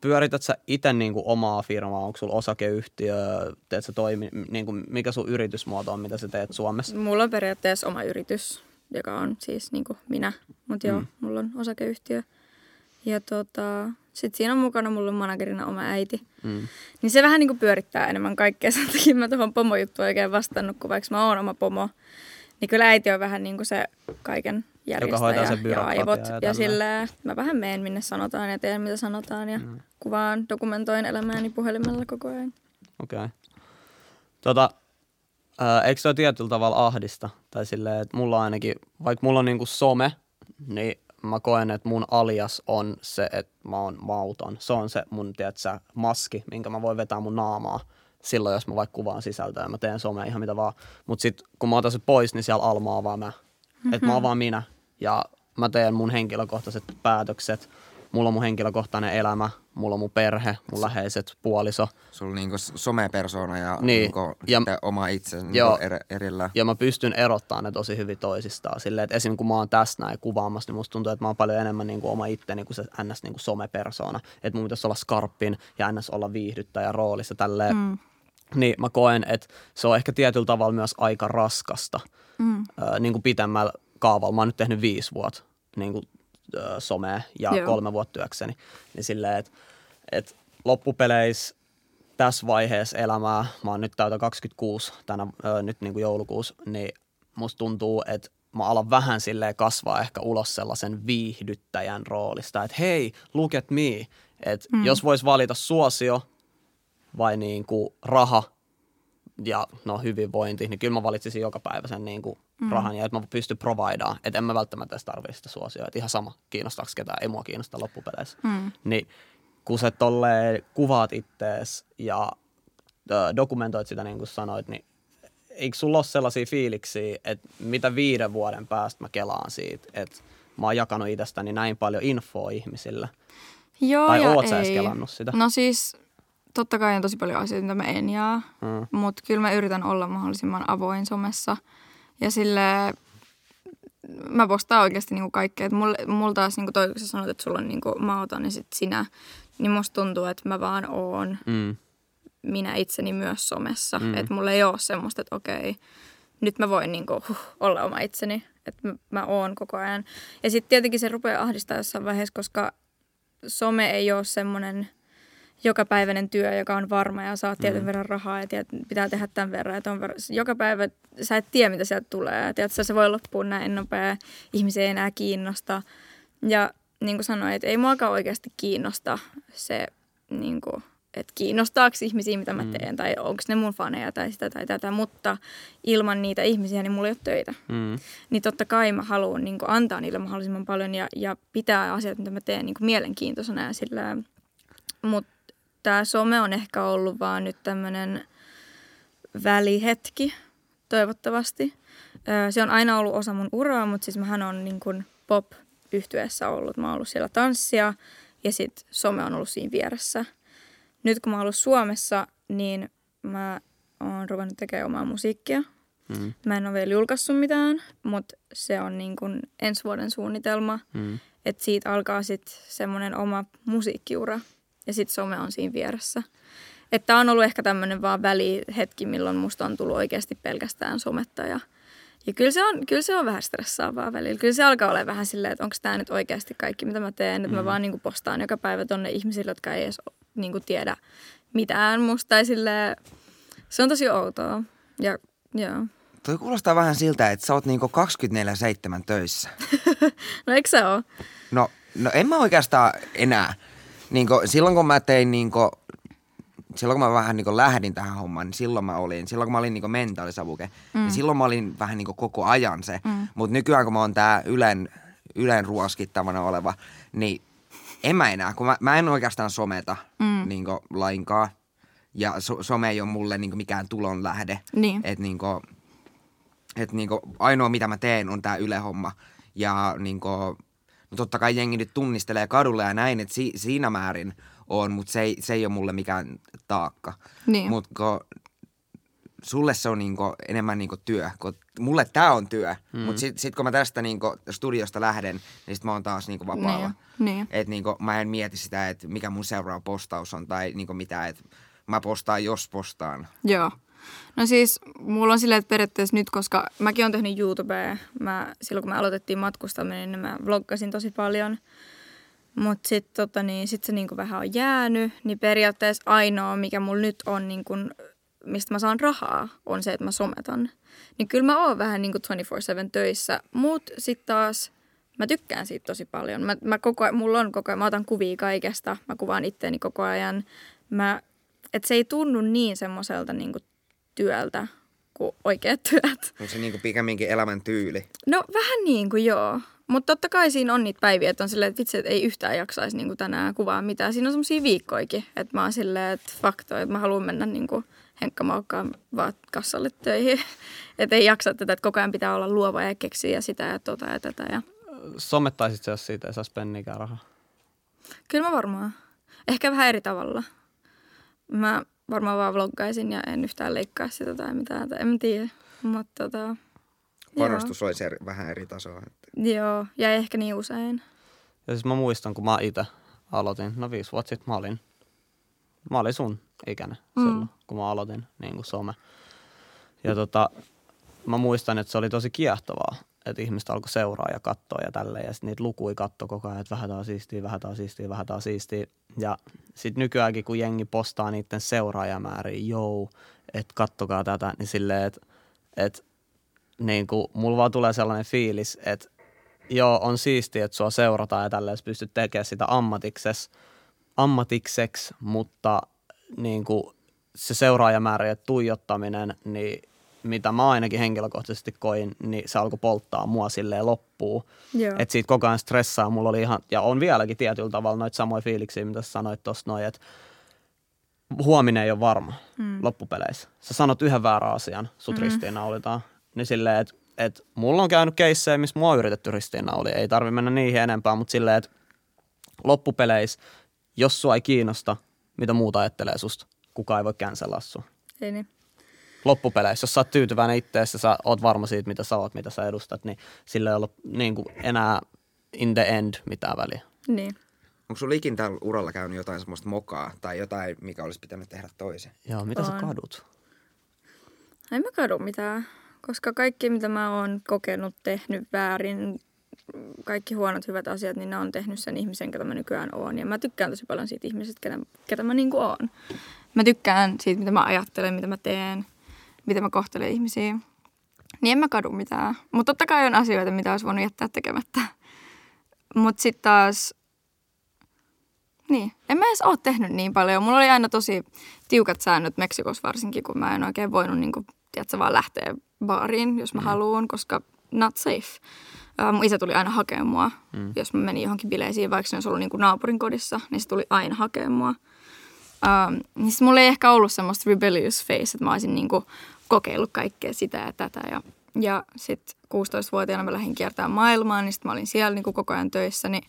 pyörität sä itse niinku omaa firmaa, onko sulla osakeyhtiö, teet sä toimi, niinku, mikä sun yritysmuoto on, mitä sä teet Suomessa? Mulla on periaatteessa oma yritys, joka on siis niin kuin minä, mutta joo, Mm. mulla on osakeyhtiö. Ja tota, sitten siinä on mukana mulla on managerina oma äiti. Mm. Niin se vähän niin kuin pyörittää enemmän kaikkea. Sen takia mä tuohon pomojuttuun oikein vastannut, kun vaikka mä oon oma pomo. Niin kyllä äiti on vähän niin kuin se kaiken järjestäjä hoitaa sen ja aivot. ja Ja, silleen, mä vähän meen minne sanotaan ja teen mitä sanotaan ja mm. kuvaan, dokumentoin elämääni puhelimella koko ajan. Okei. Okay. Tota, ää, eikö se ole tietyllä tavalla ahdista? Tai silleen, että mulla ainakin, vaikka mulla on niinku some, niin mä koen, että mun alias on se, että mä oon mauton. Se on se mun, tiedätkö, maski, minkä mä voin vetää mun naamaa silloin, jos mä vaikka kuvaan sisältöä ja mä teen somea ihan mitä vaan. Mutta sitten kun mä otan se pois, niin siellä almaa vaan mä. Mm-hmm. Että mä oon vaan minä ja mä teen mun henkilökohtaiset päätökset. Mulla on mun henkilökohtainen elämä, mulla on mun perhe, mun läheiset, puoliso. Sulla niinku s- somepersona ja, Niin, niinku ja- oma itse niinku Joo. eri, erillä. Ja mä pystyn erottamaan ne tosi hyvin toisistaan. Silleen, että esim. kun mä oon tässä näin kuvaamassa, niin musta tuntuu, että mä oon paljon enemmän niin kuin oma itteni kuin se ns. Niin kuin somepersona. Että mun pitäisi olla skarppin ja ns. olla viihdyttäjä roolissa tälleen. Mm. Niin mä koen, että se on ehkä tietyllä tavalla myös aika raskasta mm. äh, niin kuin pitemmällä kaavalla. Mä oon nyt tehnyt viisi vuotta niin kuin, somea ja Joo. kolme vuotta työkseni. Niin silleen, että et loppupeleissä tässä vaiheessa elämää, mä oon nyt täytä 26 tänä, ö, nyt niin kuin joulukuussa, niin musta tuntuu, että mä alan vähän silleen kasvaa ehkä ulos sellaisen viihdyttäjän roolista, että hei, look at me, että mm. jos vois valita suosio vai niin kuin raha ja no hyvinvointi, niin kyllä mä valitsisin joka päivä sen niin kuin mm. rahan ja että mä pystyn providaan, että en mä välttämättä edes tarvitse sitä suosioa, että ihan sama kiinnostaako ketään, ei mua kiinnosta loppupeleissä. Mm. Niin kun sä tolleen kuvaat ittees ja ö, dokumentoit sitä niin kuin sanoit, niin eikö sulla ole sellaisia fiiliksiä, että mitä viiden vuoden päästä mä kelaan siitä, että mä oon jakanut itsestäni näin paljon infoa ihmisille. Joo Tai ja oot sä ei. edes kelannut sitä? No siis totta kai on tosi paljon asioita, mitä mä en jaa, Mm. mutta kyllä mä yritän olla mahdollisimman avoin somessa. Ja sille mä postaan oikeasti niinku kaikkea. Et mulla, mulla taas niinku toi, kun sä sanoit, että sulla on niinku mauta, niin sit sinä, niin musta tuntuu, että mä vaan oon Mm. minä itseni myös somessa. Mm. Että mulla ei ole semmoista, että okei, nyt mä voin niinku, huh, olla oma itseni. Että mä, mä oon koko ajan. Ja sitten tietenkin se rupeaa ahdistaa jossain vaiheessa, koska some ei ole semmoinen jokapäiväinen työ, joka on varma ja saat tietyn verran rahaa ja tiedät, pitää tehdä tämän verran. Ja verran. Joka päivä sä et tiedä, mitä sieltä tulee. Tiedät, se voi loppua näin nopea, ihmisiä ei enää kiinnosta. Ja niin kuin sanoin, että ei muakaan oikeasti kiinnosta se, niin kuin, että kiinnostaako ihmisiä, mitä mä teen, tai onko ne mun faneja tai sitä tai tätä, mutta ilman niitä ihmisiä, niin mulla ei ole töitä. Mm. Niin totta kai mä haluan niin kuin, antaa niille mahdollisimman paljon ja, ja pitää asiat, mitä mä teen, niin kuin, mielenkiintoisena ja sillä Mutta tämä some on ehkä ollut vaan nyt tämmöinen välihetki, toivottavasti. Se on aina ollut osa mun uraa, mutta siis mähän on niin kuin pop yhtyeessä ollut. Mä oon ollut siellä tanssia ja sitten some on ollut siinä vieressä. Nyt kun mä oon ollut Suomessa, niin mä oon ruvennut tekemään omaa musiikkia. Mm. Mä en ole vielä julkaissut mitään, mutta se on niin kuin ensi vuoden suunnitelma. Mm. Että siitä alkaa sitten semmoinen oma musiikkiura ja sitten some on siinä vieressä. Että on ollut ehkä tämmöinen vaan välihetki, milloin musta on tullut oikeasti pelkästään sometta ja ja kyllä se, on, kyllä se on vähän stressaavaa välillä. Kyllä se alkaa olla vähän silleen, että onko tämä nyt oikeasti kaikki, mitä mä teen. Että mä vaan niin kuin postaan joka päivä tonne ihmisille, jotka ei edes niin kuin tiedä mitään musta. Tai silleen, se on tosi outoa. Ja joo. Toi kuulostaa vähän siltä, että sä oot niinku 24-7 töissä. No eikö se ole? No, no en mä oikeastaan enää. Niinku, silloin kun mä tein niinku silloin kun mä vähän niin lähdin tähän hommaan, niin silloin mä olin, silloin kun mä olin niin mentaalisavuke, mm. niin silloin mä olin vähän niin koko ajan se. Mm. Mutta nykyään kun mä oon tää Ylen, Ylen ruoskittavana oleva, niin en mä enää, kun mä, mä en oikeastaan someta mm. niin lainkaan. Ja so, some ei ole mulle niin mikään tulon lähde. Niin. Että niin et niin ainoa mitä mä teen on tää Yle-homma. Ja niin kuin, no totta kai jengi nyt tunnistelee kadulla ja näin, että si, siinä määrin on, mutta se ei, se ei ole mulle mikään taakka. Niin. Mutta sulle se on niinku enemmän niinku työ. Kun mulle tämä on työ, mm. mutta sitten sit kun mä tästä niinku studiosta lähden, niin sit mä oon taas niinku vapaalla. Niin. niin. Et niinku, mä en mieti sitä, että mikä mun seuraava postaus on tai niinku mitä, että mä postaan, jos postaan. Joo. No siis mulla on silleen, että periaatteessa nyt, koska mäkin olen tehnyt YouTubea, mä, silloin kun me aloitettiin matkustaminen, niin mä vloggasin tosi paljon. Mutta sitten tota, niin, sit se niinku vähän on jäänyt, niin periaatteessa ainoa, mikä mulla nyt on, niinku, mistä mä saan rahaa, on se, että mä sometan. Niin kyllä mä oon vähän niinku 24-7 töissä, mutta sitten taas mä tykkään siitä tosi paljon. Mä, mä koko, mulla on koko ajan, mä otan kuvia kaikesta, mä kuvaan itteeni koko ajan. Mä, et se ei tunnu niin semmoiselta niinku työltä kuin oikeat työt. Onko se niinku pikemminkin elämäntyyli? No vähän niin kuin joo. Mutta totta kai siinä on niitä päiviä, että on silleen, että vitsi, että ei yhtään jaksaisi niin kuin tänään kuvaa mitään. Siinä on semmoisia viikkoikin, että mä oon silleen, että fakto, että mä haluan mennä niin kuin Henkka Maukkaan vaan kassalle töihin. että ei jaksa tätä, että koko ajan pitää olla luova ja keksiä sitä ja tota ja tätä. Ja... Sommettaisit jos siitä ei saisi pennikään rahaa? Kyllä mä varmaan. Ehkä vähän eri tavalla. Mä varmaan vaan vloggaisin ja en yhtään leikkaa sitä tai mitään. Tai en tiedä. Mutta tota, Panostus olisi eri, vähän eri tasoa. Että. Joo, ja ehkä niin usein. Ja siis mä muistan, kun mä itse aloitin, no viisi vuotta sitten mä olin, mä olin sun ikäinen mm. silloin, kun mä aloitin niin kuin some. Ja tota, mä muistan, että se oli tosi kiehtovaa, että ihmiset alkoi seuraa ja katsoa ja tälleen. Ja sitten niitä lukui katto koko ajan, että vähän taas siistiä, vähän taas siistiä, vähän taas siistiä. Ja sitten nykyäänkin, kun jengi postaa niiden seuraajamääriä, jou, että kattokaa tätä, niin silleen, että, että niin kuin, mulla vaan tulee sellainen fiilis, että joo, on siistiä, että sua seurataan ja tälleen pystyt tekemään sitä ammatikses, ammatikseksi, mutta niin kuin, se seuraajamäärä ja tuijottaminen, niin mitä mä ainakin henkilökohtaisesti koin, niin se alkoi polttaa mua silleen loppuun. Että siitä koko ajan stressaa. Mulla oli ihan, ja on vieläkin tietyllä tavalla noita samoja fiiliksiä, mitä sä sanoit tuossa noin, että huominen ei ole varma mm. loppupeleissä. Sä sanot yhden väärän asian, sut mm. ristiinnaulitaan. Niin silleen, että et mulla on käynyt keissejä, missä mua on yritetty ristiinnauli. Ei tarvi mennä niihin enempää, mutta silleen, että loppupeleissä, jos sua ei kiinnosta, mitä muuta ajattelee susta, kukaan ei voi cancellaa sua. Ei niin loppupeleissä, jos sä oot tyytyväinen itseessä, sä oot varma siitä, mitä sä oot, mitä sä edustat, niin sillä ei ole niin kuin enää in the end mitään väliä. Niin. Onko sulla ikin tällä uralla käynyt jotain semmoista mokaa tai jotain, mikä olisi pitänyt tehdä toisin? Joo, mitä on. sä kadut? En mä kadu mitään, koska kaikki mitä mä oon kokenut, tehnyt väärin, kaikki huonot hyvät asiat, niin ne on tehnyt sen ihmisen, ketä mä nykyään oon. Ja mä tykkään tosi paljon siitä ihmisestä, ketä, ketä mä niinku oon. Mä tykkään siitä, mitä mä ajattelen, mitä mä teen, miten mä kohtelen ihmisiä. Niin en mä kadu mitään. Mutta totta kai on asioita, mitä olisi voinut jättää tekemättä. Mutta sitten taas, niin, en mä edes ole tehnyt niin paljon. Mulla oli aina tosi tiukat säännöt Meksikossa varsinkin, kun mä en oikein voinut, niin kuin, tiedätkö, vaan lähteä baariin, jos mä mm. haluan, koska not safe. Uh, mun isä tuli aina hakemaan mua, mm. jos mä menin johonkin bileisiin, vaikka se olisi ollut niin kuin naapurin kodissa, niin se tuli aina hakemaan mua. Um, niin mulla ei ehkä ollut semmoista rebellious face, että mä olisin niinku kokeillut kaikkea sitä ja tätä. Ja, ja sitten 16-vuotiaana mä lähdin kiertämään maailmaa, niin sitten mä olin siellä niinku koko ajan töissä. Niin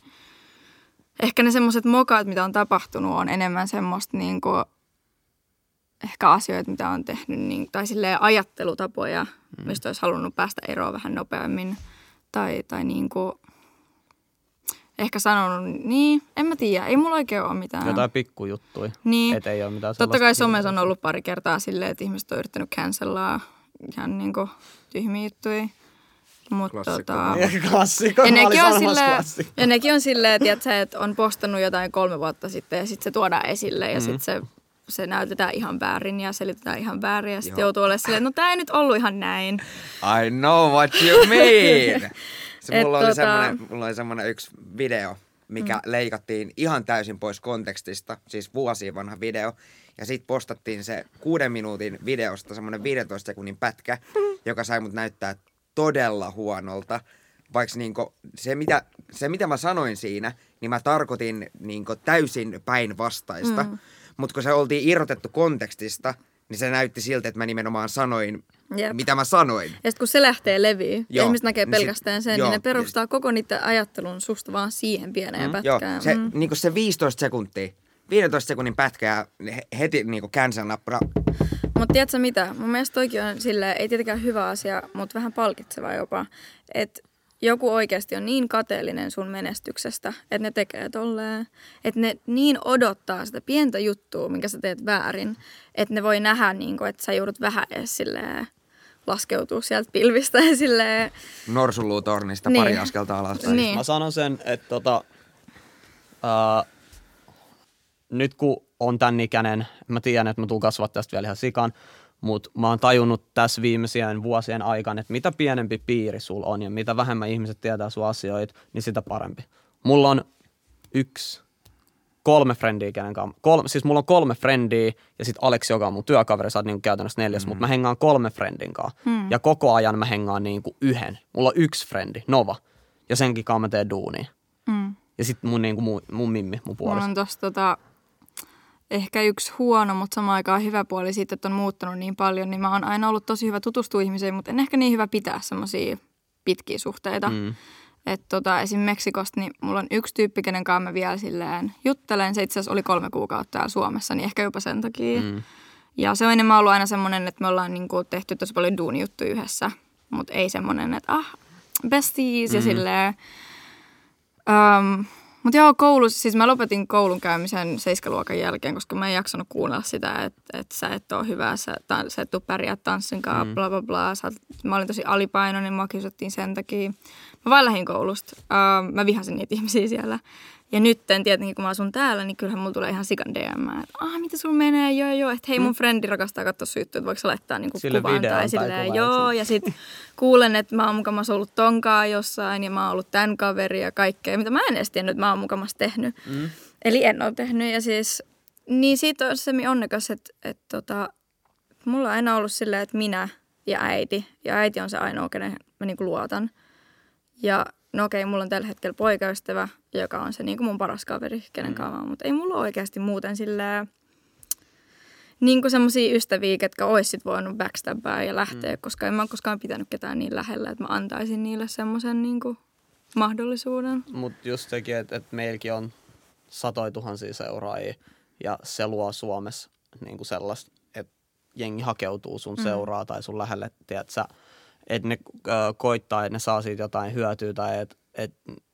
ehkä ne semmoiset mokat, mitä on tapahtunut, on enemmän semmoista niinku, ehkä asioita, mitä on tehnyt, niin, tai silleen ajattelutapoja, mm. mistä olisi halunnut päästä eroon vähän nopeammin. Tai, tai niinku, ehkä sanonut, niin, en mä tiedä, ei mulla oikein ole mitään. Jotain pikkujuttuja, niin. et ei ole mitään Totta kai somessa on ollut pari kertaa silleen, että ihmiset on yrittänyt cancellaa ihan niin kuin tyhmiä juttuja. Mutta tota, klassikko. Ja nekin on, silleen, ja nekin on silleen, että, että on postannut jotain kolme vuotta sitten ja sitten se tuodaan esille ja mm. sitten se, se näytetään ihan väärin ja selitetään ihan väärin ja sitten joutuu olemaan silleen, no tämä ei nyt ollut ihan näin. I know what you mean. Se mulla, oli tota... semmoinen, mulla oli semmoinen yksi video, mikä mm. leikattiin ihan täysin pois kontekstista, siis vuosia vanha video. Ja sitten postattiin se kuuden minuutin videosta semmoinen 15 sekunnin pätkä, joka sai mut näyttää todella huonolta. Vaikka niinku se, mitä, se, mitä mä sanoin siinä, niin mä tarkoitin niinku täysin päinvastaista. Mm. Mutta kun se oltiin irrotettu kontekstista, niin se näytti siltä, että mä nimenomaan sanoin, Jep. mitä mä sanoin. Ja sitten kun se lähtee leviä, ja Joo, ihmiset näkee niin pelkästään sen, joo, niin ne perustaa koko niiden ajattelun susta vaan siihen pieneen Joo, pätkään. se, Mm. niinku se 15 sekuntia, 15 sekunnin pätkä ja he- heti niinku cancel nappura. Mutta tiedätkö mitä? Mun mielestä toikin on sille ei tietenkään hyvä asia, mutta vähän palkitseva jopa. Että joku oikeasti on niin kateellinen sun menestyksestä, että ne tekee tolleen. Että ne niin odottaa sitä pientä juttua, minkä sä teet väärin, että ne voi nähdä, niin kun, että sä joudut vähän edes silleen laskeutua sieltä pilvistä ja silleen, Norsunluutornista Niin. pari askelta alaspäin. Niin. Mä sanon sen, että tota, ää, nyt kun on tän ikäinen, mä tiedän, että mä tuun kasvaa tästä vielä ihan sikan, mutta mä oon tajunnut tässä viimeisien vuosien aikana, että mitä pienempi piiri sulla on ja mitä vähemmän ihmiset tietää sun asioita, niin sitä parempi. Mulla on yksi, kolme frendiä, kenen kanssa, kolme, siis mulla on kolme frendiä ja sitten Alex, joka on mun työkaveri, sä oot niinku käytännössä neljäs, mm. mutta mä hengaan kolme friendin kanssa. Mm. Ja koko ajan mä hengaan niinku yhden. Mulla on yksi frendi, Nova, ja senkin kanssa mä teen duunia. mm. Ja sitten mun, niinku, mun, mun mimmi, mun Mulla puoliso. on tossa tota, ehkä yksi huono, mutta samaan aikaan hyvä puoli siitä, että on muuttunut niin paljon, niin mä oon aina ollut tosi hyvä tutustua ihmisiin, mutta en ehkä niin hyvä pitää semmoisia pitkiä suhteita. Mm. Että tota, esim. Meksikosta, niin mulla on yksi tyyppi, kenen kanssa mä vielä silleen juttelen. Se itse asiassa oli kolme kuukautta täällä Suomessa, niin ehkä jopa sen takia. Mm. Ja se on enemmän ollut aina semmoinen, että me ollaan niinku tehty tosi paljon duunijuttuja yhdessä, mutta ei semmoinen, että ah, besties mm. ja silleen. Um, mutta joo, koulussa, siis mä lopetin koulun käymisen seiskaluokan jälkeen, koska mä en jaksanut kuunnella sitä, että, että sä et ole hyvä, sä, ta, sä et tuu pärjää tanssin kanssa, mm. bla bla bla. Sä, mä olin tosi alipainoinen, mua kiusattiin sen takia. Mä vaan lähdin koulusta. Uh, mä vihasin niitä ihmisiä siellä. Ja nyt tietenkin, kun mä asun täällä, niin kyllähän mulla tulee ihan sikan DM, että ah, mitä sulla menee, joo joo, että hei mun frendi rakastaa katsoa syyttyä, että voiko laittaa niinku Sille kuvan tai silleen, kuvan, joo, ja sit kuulen, että mä oon mukamassa ollut tonkaa jossain ja mä oon ollut tämän kaveri ja kaikkea, mitä mä en edes tiennyt, että mä oon mukamassa tehnyt. Mm. Eli en ole tehnyt ja siis, niin siitä on se onnekas, että, että tota, mulla on aina ollut silleen, että minä ja äiti, ja äiti on se ainoa, kenen mä niinku luotan. Ja no okei, mulla on tällä hetkellä poikaystävä, joka on se niinku mun paras kaveri, kenen kanssa oon, mutta ei mulla oikeasti muuten silleen, niin kuin semmoisia ystäviä, ketkä ois sit voinut backstabaa ja lähteä, mm. koska en mä koskaan pitänyt ketään niin lähellä, että mä antaisin niille semmoisen niin mahdollisuuden. Mutta just sekin, että et meilläkin on satoja tuhansia seuraajia ja se luo Suomessa niinku sellaista, että jengi hakeutuu sun mm. seuraa tai sun lähelle, tiedät sä, että ne ö, koittaa, että ne saa siitä jotain hyötyä tai että et,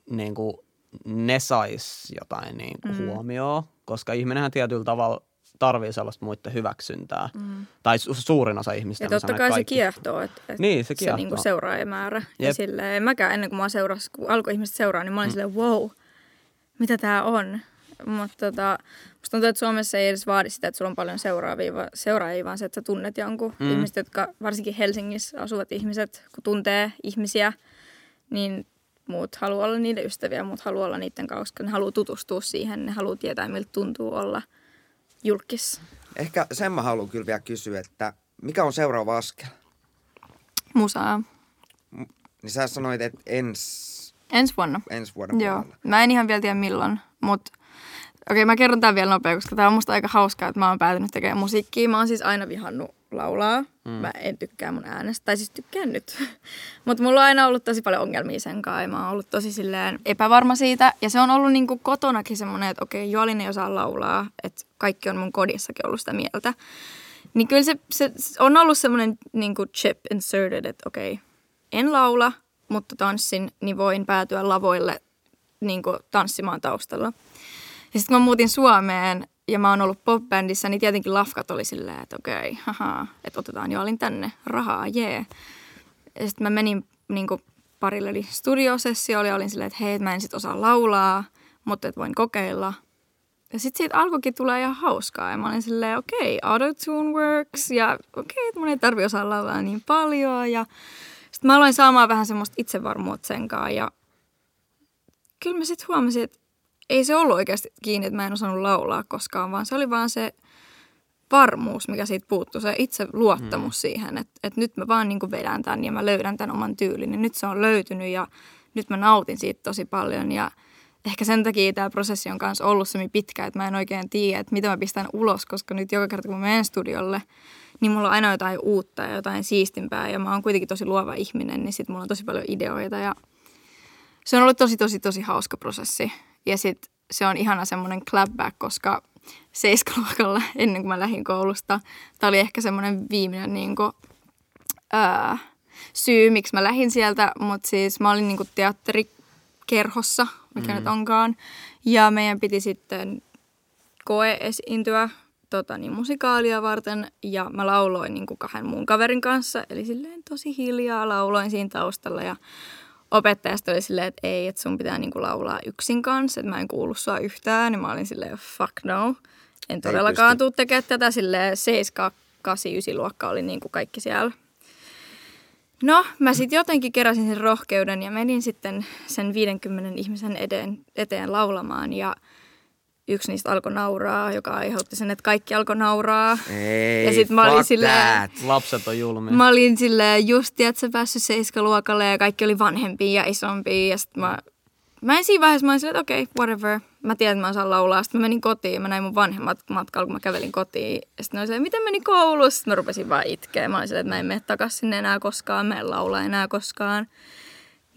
niinku, ne sais jotain niinku mm. huomioon, koska ihminenhän tietyllä tavalla tarvii sellaista muiden hyväksyntää. Mm. Tai su- suurin osa ihmistä. Ja totta kai että se kaikki. kiehtoo, että, että Niin, se se kiehtoo. niinku seuraajamäärä. Ja Jep. silleen, en mäkään ennen kuin mä seurasi, kun alkoi ihmiset seuraa, niin mä olin mm. silleen, wow, mitä tää on. Mutta tota, musta tuntuu, että Suomessa ei edes vaadi sitä, että sulla on paljon seuraavia, seuraajia, vaan se, että sä tunnet jonkun. Mm. Ihmiset, jotka varsinkin Helsingissä asuvat ihmiset, kun tuntee ihmisiä, niin muut haluaa olla niiden ystäviä, muut haluaa olla niiden kanssa, koska ne haluaa tutustua siihen, ne haluaa tietää, miltä tuntuu olla julkis. Ehkä sen mä haluan kyllä vielä kysyä, että mikä on seuraava askel? Musaa. Niin sä sanoit, että ens, Ensi vuonna. ensi vuoden Joo. puolella. Mä en ihan vielä tiedä milloin, mutta okei mä kerron tämän vielä nopea, koska tää on musta aika hauskaa, että mä oon päätynyt tekemään musiikkia. Mä oon siis aina vihannut laulaa. Mm. Mä en tykkää mun äänestä, tai siis tykkään nyt. mutta mulla on aina ollut tosi paljon ongelmia sen kanssa ja mä oon ollut tosi silleen epävarma siitä. Ja se on ollut niinku kotonakin semmoinen, että okei, Joalin ei osaa laulaa, että kaikki on mun kodissakin ollut sitä mieltä. Niin kyllä se, se on ollut semmoinen niinku chip inserted, että okei, en laula, mutta tanssin, niin voin päätyä lavoille niin kuin tanssimaan taustalla. Ja sitten kun mä muutin Suomeen ja mä oon ollut popbändissä, niin tietenkin lafkat oli silleen, että okei, haha, että otetaan jo olin tänne rahaa, jee. Ja sitten mä menin niin parille eli studiosessiolle ja olin silleen, että hei, et mä en sit osaa laulaa, mutta että voin kokeilla. Ja sitten siitä alkoikin tulla ihan hauskaa ja mä olin silleen, okei, autotune works ja okei, että mun ei tarvi osaa laulaa niin paljon ja sitten mä aloin saamaan vähän semmoista itsevarmuutta sen kanssa ja kyllä mä sitten huomasin, että ei se ollut oikeasti kiinni, että mä en osannut laulaa koskaan, vaan se oli vaan se varmuus, mikä siitä puuttuu, se itse luottamus mm. siihen, että, että nyt mä vaan niin kuin vedän tämän ja mä löydän tämän oman tyylin. Ja nyt se on löytynyt ja nyt mä nautin siitä tosi paljon ja ehkä sen takia tämä prosessi on kanssa ollut se pitkä, että mä en oikein tiedä, että mitä mä pistän ulos, koska nyt joka kerta kun mä menen studiolle, niin mulla on aina jotain uutta ja jotain siistimpää ja mä oon kuitenkin tosi luova ihminen, niin sit mulla on tosi paljon ideoita ja se on ollut tosi, tosi, tosi hauska prosessi. Ja sit se on ihana semmoinen clapback, koska seiskaluokalla ennen kuin mä lähdin koulusta, tämä oli ehkä semmoinen viimeinen niin kuin, ää, syy, miksi mä lähdin sieltä, mutta siis mä olin niin kuin teatterikerhossa, mikä mm. nyt onkaan, ja meidän piti sitten koe esiintyä tota, niin, musikaalia varten. Ja mä lauloin niin kuin kahden muun kaverin kanssa, eli silleen tosi hiljaa lauloin siinä taustalla. Ja opettajasta oli silleen, että ei, että sun pitää niinku laulaa yksin kanssa, että mä en kuulu sua yhtään. Niin mä olin silleen, fuck no. En todellakaan tule tekemään tätä silleen 7, 8, 9 luokka oli niinku kaikki siellä. No, mä sitten jotenkin keräsin sen rohkeuden ja menin sitten sen 50 ihmisen eteen, eteen laulamaan ja – yksi niistä alkoi nauraa, joka aiheutti sen, että kaikki alkoi nauraa. Ei, ja sit mä olin silleen, Lapset on julmia. Mä olin silleen just, että sä päässyt seiskaluokalle ja kaikki oli vanhempia ja isompia. Ja sit mä, mä en siinä vaiheessa, mä olin silleen, että okei, okay, whatever. Mä tiedän, että mä osaan laulaa. Sitten mä menin kotiin, mä näin mun vanhemmat matkalla, kun mä kävelin kotiin. Ja sitten silleen, miten meni koulussa? Sitten mä rupesin vaan itkeä. Mä olin silleen, että mä en mene takaisin sinne enää koskaan, mä en laula enää koskaan.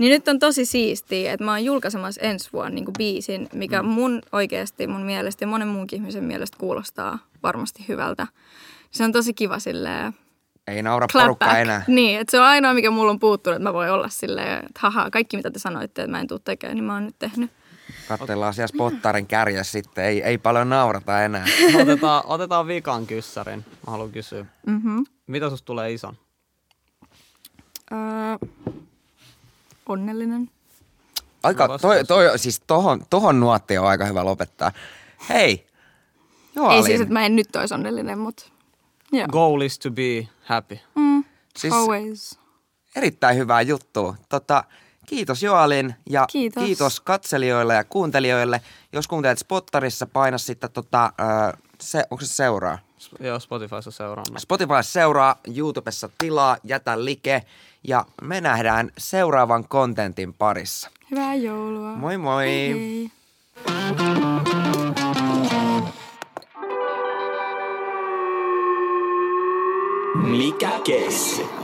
Niin nyt on tosi siistiä, että mä oon julkaisemassa ensi vuonna niin biisin, mikä mm. mun oikeasti, mun mielestä ja monen muunkin ihmisen mielestä kuulostaa varmasti hyvältä. Se on tosi kiva silleen, ei naura porukka enää. Niin, että se on ainoa, mikä mulla on puuttunut, että mä voin olla silleen, että haha, kaikki mitä te sanoitte, että mä en tule tekemään, niin mä oon nyt tehnyt. Katsellaan siellä spottarin kärjessä sitten, ei, ei paljon naurata enää. otetaan, otetaan vikan kyssärin, mä haluan kysyä. Mm-hmm. Mitä susta tulee ison? Öö, onnellinen. Aika, toi, toi, siis tohon, tohon nuottiin on aika hyvä lopettaa. Hei, Joalin. Ei siis, että mä en nyt olisi onnellinen, mutta joo. Goal is to be happy. Mm, siis always. Erittäin hyvää juttua. Tota, kiitos Joalin ja kiitos. kiitos katselijoille ja kuuntelijoille. Jos kuuntelet Spottarissa, paina sitten tota, se, onko se seuraa? Joo, Spotifyssa seuraa. Spotify seuraa, YouTubessa tilaa, jätä like ja me nähdään seuraavan kontentin parissa. Hyvää joulua. Moi moi. Hei hei. Mikä kesi?